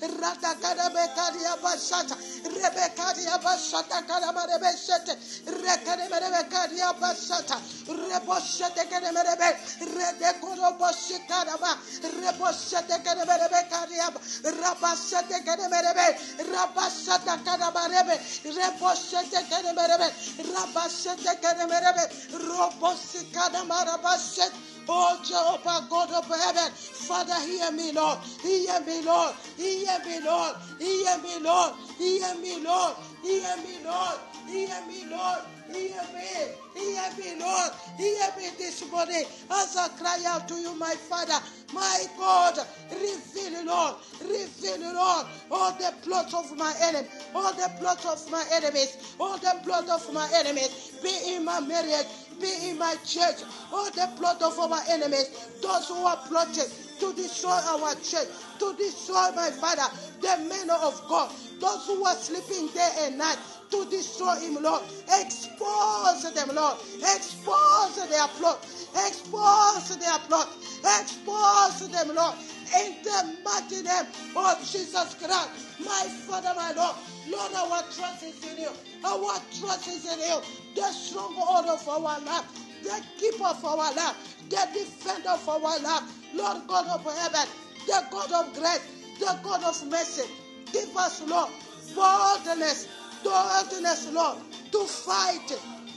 Speaker 2: Ratakarabe Kadia Bashata, Rebekadia Bashata Karamarebe Shete, Rekeremerebe Kadia Bashata, Reboshete Keremerebe, Redekoro Boshikaraba, Reboshete Keremerebe Kadia, Rabashete Keremerebe, Rabashata Karamarebe, Reboshete Keremerebe, Rabashete Keremerebe, Robosikadama. Oh, Jehovah, God of heaven, Father, hear me, Lord. Hear me, Lord. Hear me, Lord. Hear me, Lord. Hear me, Lord. Hear me, Lord. Hear me, Lord. Hear me. Hear me, Lord. Hear me this morning as I cry out to you, my Father. My God, reveal, Lord. Reveal, Lord, all the plots of my enemy, all the plots of my enemies, all the plots of my enemies, be in my marriage, be in my church. All the plot of our enemies, those who are plotting to destroy our church, to destroy my father, the men of God, those who are sleeping day and night, to destroy him, Lord. Expose them, Lord. Expose their plot. Expose their plot. Expose them, Lord. In the mighty name of Jesus Christ, my Father, my Lord. Lord, our trust is in you. Our trust is in you. The stronghold of our life, the keeper of our life, the defender of our life. Lord God of heaven, the God of grace, the God of mercy. Give us, Lord, boldness, boldness, Lord, to fight,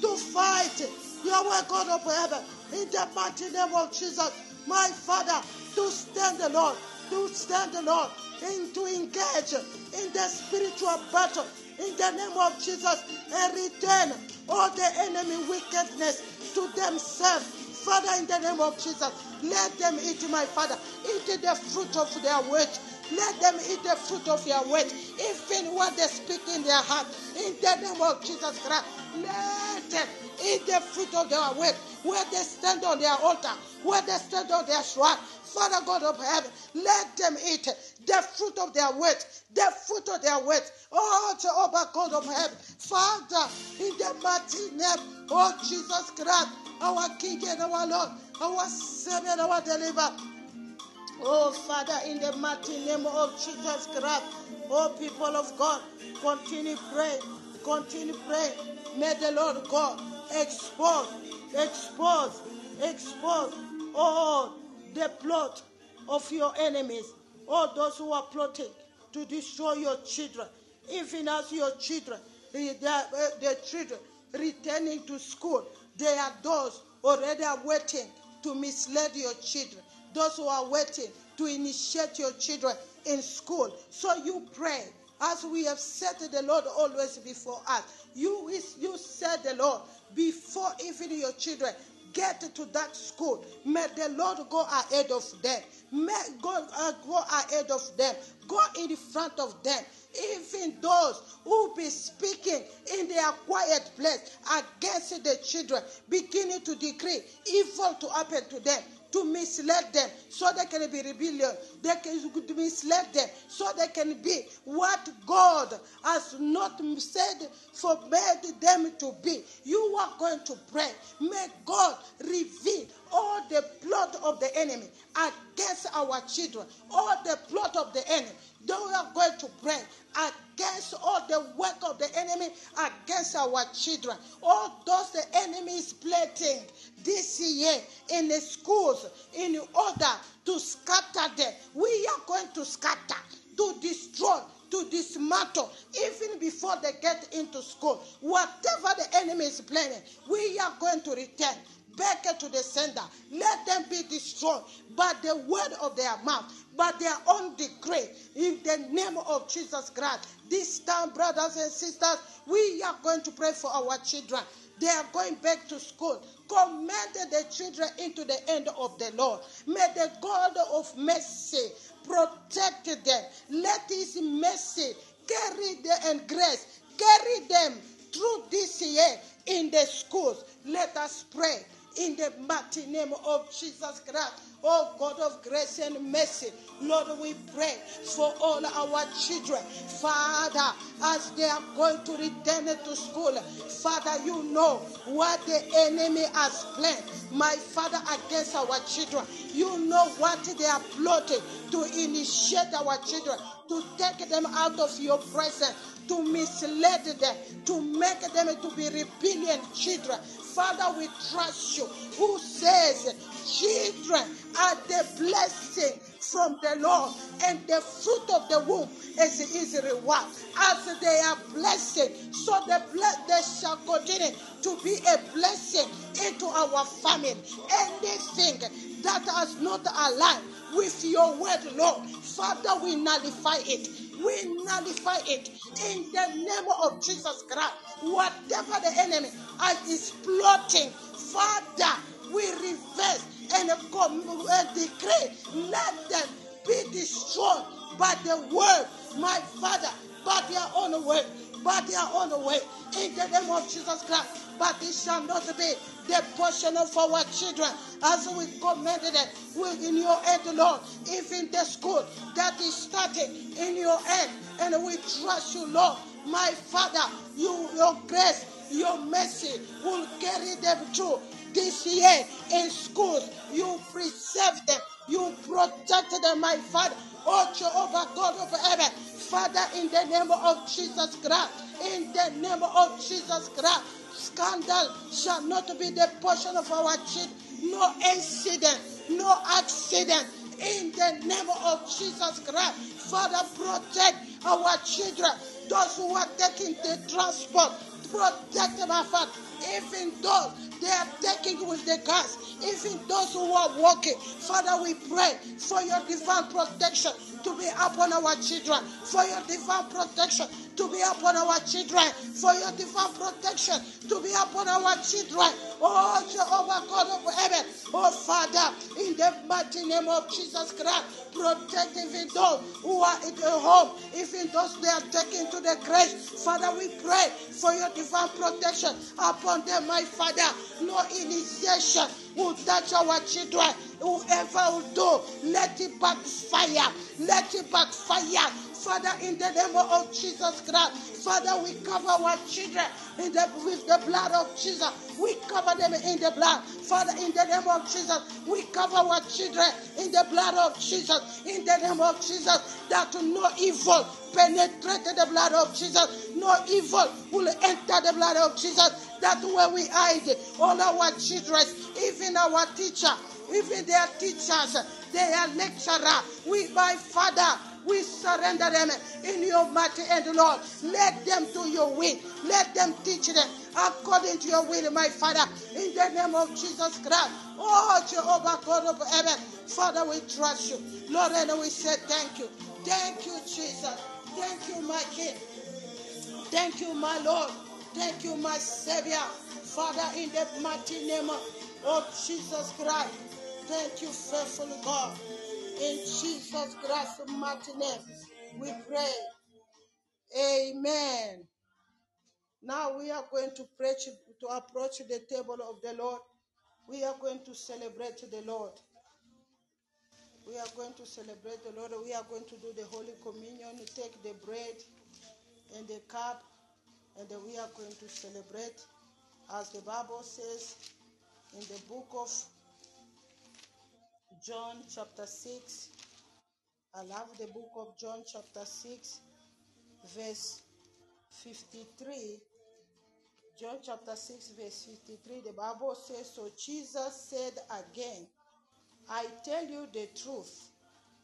Speaker 2: to fight. Yahweh God of heaven, in the mighty name of Jesus, my Father, to stand, Lord, to stand, Lord, and to engage in the spiritual battle in the name of Jesus and return all the enemy wickedness to themselves. Father, in the name of Jesus, let them eat, my Father, eat the fruit of their words. Let them eat the fruit of your word, even what they speak in their heart. In the name of Jesus Christ, let them eat the fruit of their word, where they stand on their altar, where they stand on their shrine. Father God of heaven, let them eat the fruit of their words, the fruit of their words. Oh, Jehovah God of heaven, Father, in the mighty name of Jesus Christ, our King and our Lord, our Savior, and our Deliverer. Oh, Father, in the mighty name of Jesus Christ, oh, people of God, continue praying, continue praying. May the Lord God expose, expose, expose all the plot of your enemies, all those who are plotting to destroy your children, even as your children, the, the, uh, the children returning to school, there are those already are waiting to mislead your children, those who are waiting to initiate your children in school. So you pray, as we have set the Lord always before us. You, you said the Lord before even your children get to that school. May the Lord go ahead of them. May go, uh, go ahead of them. Go in front of them. Even those who be speaking in their quiet place against the children, beginning to decree evil to happen to them to mislead them so they can be rebellion. They can mislead them so they can be what God has not said for them to be. You are going to pray. May God reveal all the plot of the enemy against our children, all the plot of the enemy. They are going to pray against all the work of the enemy against our children. All those the enemy is planting this year in the schools in order to scatter them. We are going to scatter, to destroy, to dismantle even before they get into school. Whatever the enemy is planning, we are going to return back to the sender. Let them be destroyed by the word of their mouth, by their own decree, in the name of Jesus Christ. This time, brothers and sisters, we are going to pray for our children. They are going back to school. Command the children into the end of the Lord. May the God of mercy protect them. Let his mercy carry them and grace carry them through this year in the schools. Let us pray in the mighty name of Jesus Christ. Oh God of grace and mercy, Lord, we pray for all our children. Father, as they are going to return to school, Father, you know what the enemy has planned. My Father, against our children, you know what they are plotting to initiate our children, to take them out of your presence, to mislead them, to make them to be rebellion children. Father, we trust you. Who says children are the blessing from the Lord, and the fruit of the womb is his reward. As they are blessed, so the they shall continue to be a blessing into our family. Anything that has not aligned with your word, Lord, Father, we nullify it. We nullify it in the name of Jesus Christ. Whatever the enemy is plotting, Father, we reverse and a eh, decree, let them be destroyed by the word, my Father, by their own way, by their own way, in the name of Jesus Christ. But it shall not be the portion of our children as we commanded it in your hand, Lord. Even the school that is starting in your hand, and we trust you, Lord. My Father, you, your grace, your mercy will carry them through this year in schools. You preserve them, you protect them, my Father. Oh Jehovah God of heaven, Father, in the name of Jesus Christ, in the name of Jesus Christ, scandal shall not be the portion of our children. No incident, no accident. In the name of Jesus Christ, Father, protect our children, those who are taking the transport, protect them, Father. Even those they are taking with the gas, even those who are walking. Father, we pray for your divine protection to be upon our children, for your divine protection to be upon our children, for your divine protection to be upon our children. Oh, Jehovah God of heaven, oh Father, in the mighty name of Jesus Christ, protect even those who are in the home, even those they are taken to the grave. Father, we pray for your divine protection upon them, my Father. No initiation will touch our children. Whoever will do, let it backfire. Let it backfire. Father, in the name of Jesus Christ, Father, we cover our children in the, with the blood of Jesus. We cover them in the blood. Father, in the name of Jesus, we cover our children in the blood of Jesus. In the name of Jesus, that no evil penetrated the blood of Jesus. No evil will enter the blood of Jesus. That where we hide all our children, even our teacher, even their teachers, their lecturer, we, my Father, we surrender them in your mighty hand, Lord. Let them do your will. Let them teach them according to your will, my Father. In the name of Jesus Christ. Oh, Jehovah God of heaven. Father, we trust you. Lord, and we say thank you. Thank you, Jesus. Thank you, my King. Thank you, my Lord. Thank you, my Savior. Father, in the mighty name of Jesus Christ. Thank you, faithful God. In Jesus Christ's mighty name, we pray. Amen. Now we are going to preach to approach the table of the Lord. We are going to celebrate the Lord. We are going to celebrate the Lord. We are going to do the Holy Communion, take the bread and the cup, and we are going to celebrate as the Bible says in the book of John, chapter 6. I love the book of John, chapter 6, verse 53. John chapter 6, verse 53, the Bible says, So Jesus said again, I tell you the truth,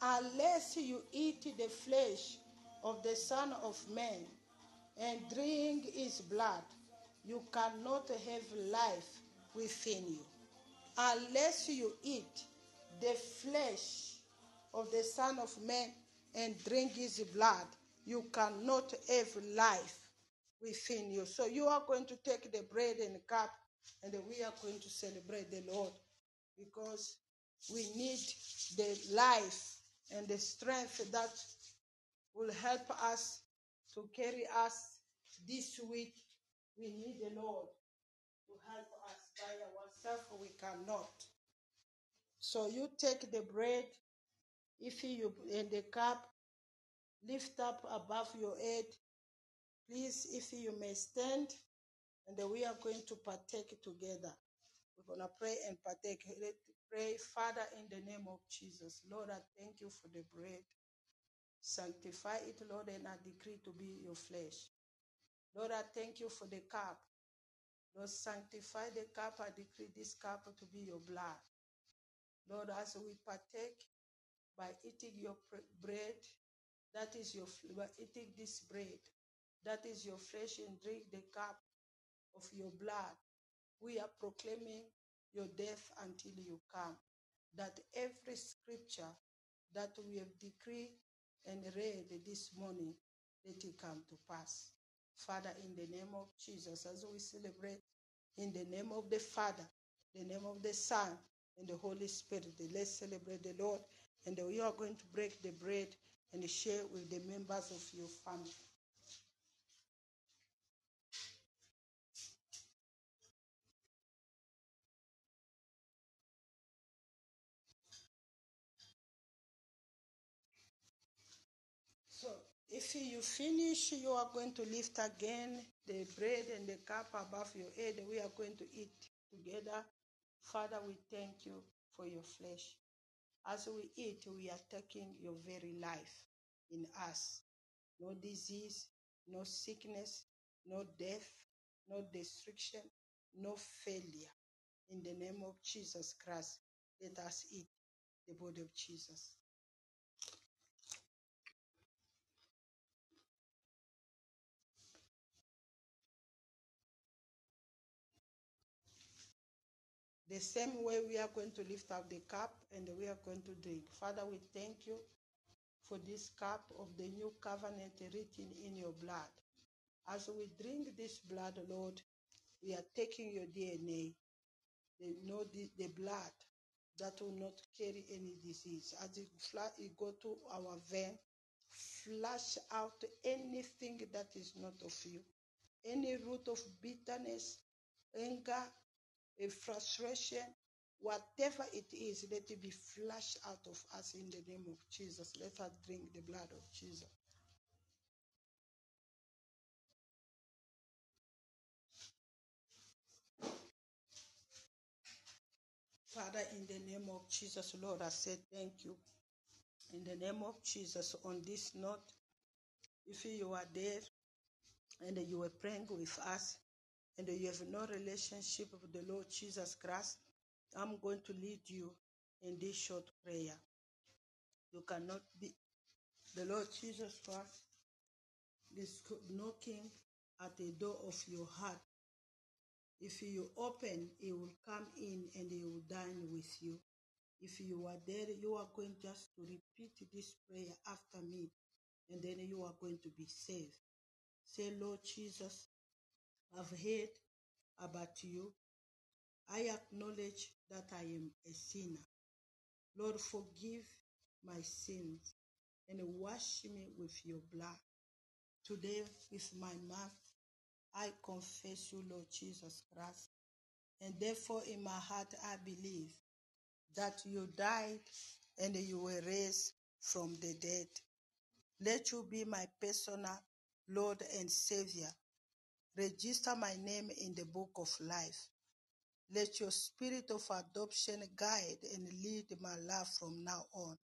Speaker 2: unless you eat the flesh of the Son of Man and drink his blood, you cannot have life within you. Unless you eat the flesh of the Son of Man and drink his blood, you cannot have life within you. So you are going to take the bread and cup, and we are going to celebrate the Lord because we need the life and the strength that will help us to carry us this week. We need the Lord to help us by ourselves. We cannot. So you take the bread, if you and the cup, lift up above your head. Please, if you may stand, and we are going to partake together. We're going to pray and partake. Let pray, Father, in the name of Jesus. Lord, I thank you for the bread. Sanctify it, Lord, and I decree to be your flesh. Lord, I thank you for the cup. Lord, sanctify the cup. I decree this cup to be your blood. Lord, as we partake by eating your bread, that is your by eating this bread, that is your flesh, and drink the cup of your blood. We are proclaiming your death until you come. That every scripture that we have decreed and read this morning, let it come to pass. Father, in the name of Jesus, as we celebrate, in the name of the Father, the name of the Son, and the Holy Spirit, let's celebrate the Lord. And we are going to break the bread and share with the members of your family. So if you finish, you are going to lift again the bread and the cup above your head. We are going to eat together. Father, we thank you for your flesh. As we eat, we are taking your very life in us. No disease, no sickness, no death, no destruction, no failure. In the name of Jesus Christ, let us eat the body of Jesus. The same way we are going to lift up the cup and we are going to drink. Father, we thank you for this cup of the new covenant written in your blood. As we drink this blood, Lord, we are taking your DNA, the, know the, the blood that will not carry any disease. As it, it go to our vein, flush out anything that is not of you, any root of bitterness, anger, a frustration, whatever it is, let it be flushed out of us in the name of Jesus. Let us drink the blood of Jesus. Father, in the name of Jesus, Lord, I say thank you. In the name of Jesus, on this note, if you are there and you were praying with us and you have no relationship with the Lord Jesus Christ, I'm going to lead you in this short prayer. You cannot be the Lord Jesus Christ is knocking at the door of your heart. If you open, He will come in and He will dine with you. If you are there, you are going just to repeat this prayer after me, and then you are going to be saved. Say, Lord Jesus, I've heard about you. I acknowledge that I am a sinner. Lord, forgive my sins and wash me with your blood. Today, with my mouth, I confess you, Lord Jesus Christ. And therefore, in my heart, I believe that you died and you were raised from the dead. Let you be my personal Lord and Savior. Register my name in the book of life. Let your spirit of adoption guide and lead my life from now on.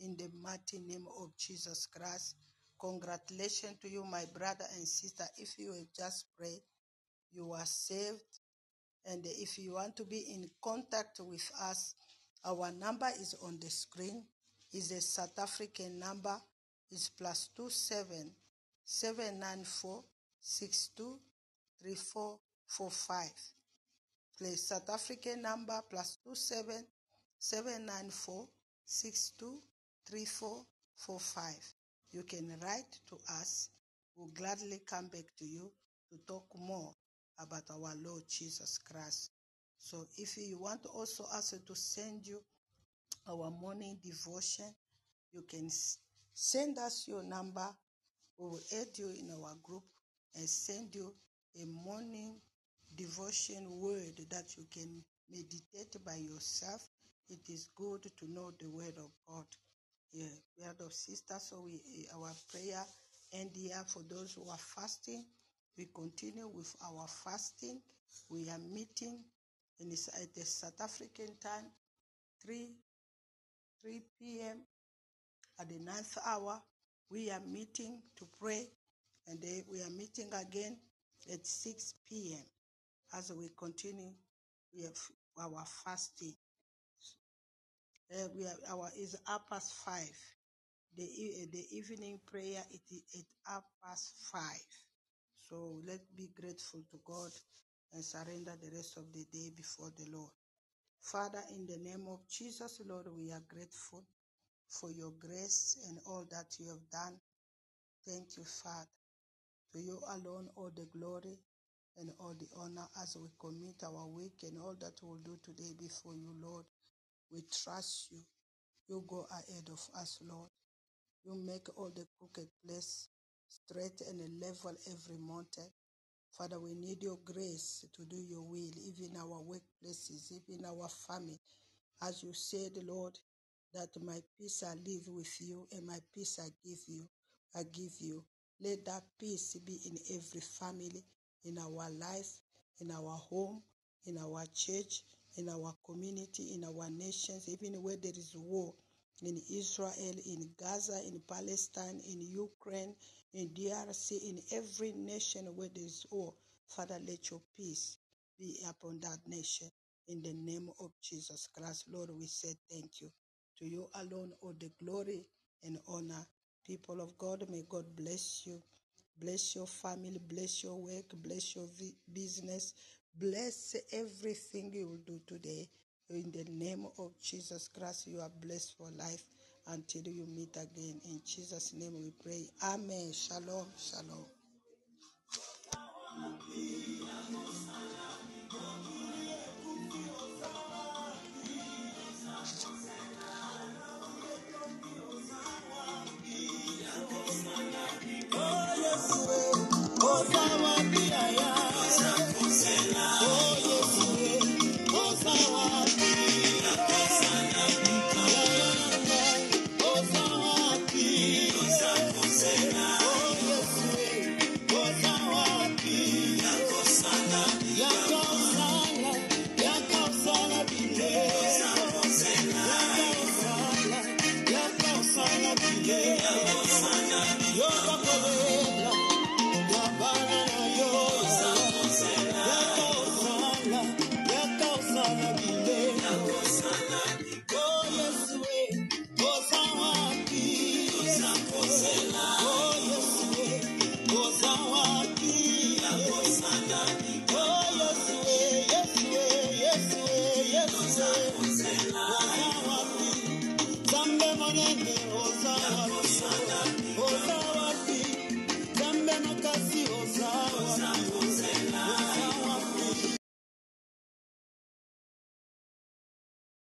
Speaker 2: In the mighty name of Jesus Christ. Congratulations to you, my brother and sister. If you have just prayed, you are saved. And if you want to be in contact with us, our number is on the screen. It's a South African number. It's plus two seven seven nine four six two three four four five. Please South African number plus two seven seven nine four six two three four four five. You can write to us. We'll gladly come back to you to talk more about our Lord Jesus Christ. So if you want also us to send you our morning devotion, you can send us your number. We will add you in our group and send you a morning devotion word that you can meditate by yourself. It is good to know the word of God. Yeah, word of sister. So we our prayer end here for those who are fasting. We continue with our fasting. We are meeting and it's at the South African time, 3 3 p.m. at the ninth hour. We are meeting to pray, and then we are meeting again at 6 p.m. as we continue our fasting. Uh, we are, our is up past five. The the evening prayer it is at up past five. So let's be grateful to God and surrender the rest of the day before the Lord. Father, in the name of Jesus, Lord, we are grateful for your grace and all that you have done. Thank you, Father. To you alone all the glory and all the honor as we commit our week and all that we'll do today before you, Lord. We trust you. You go ahead of us, Lord. You make all the crooked place straight and level every mountain. Father, we need your grace to do your will, even our workplaces, even our family. As you said, Lord, that my peace I live with you and my peace I give you. I give you. Let that peace be in every family, in our life, in our home, in our church, in our community, in our nations, even where there is war in Israel, in Gaza, in Palestine, in Ukraine, in DRC, in every nation where there is war. Father, let your peace be upon that nation. In the name of Jesus Christ, Lord, we say thank you. To you alone, all the glory and honor people of God. May God bless you. Bless your family, bless your work, bless your business, bless everything you will do today. In the name of Jesus Christ, you are blessed for life until you meet again. In Jesus' name we pray. Amen. Shalom. Shalom.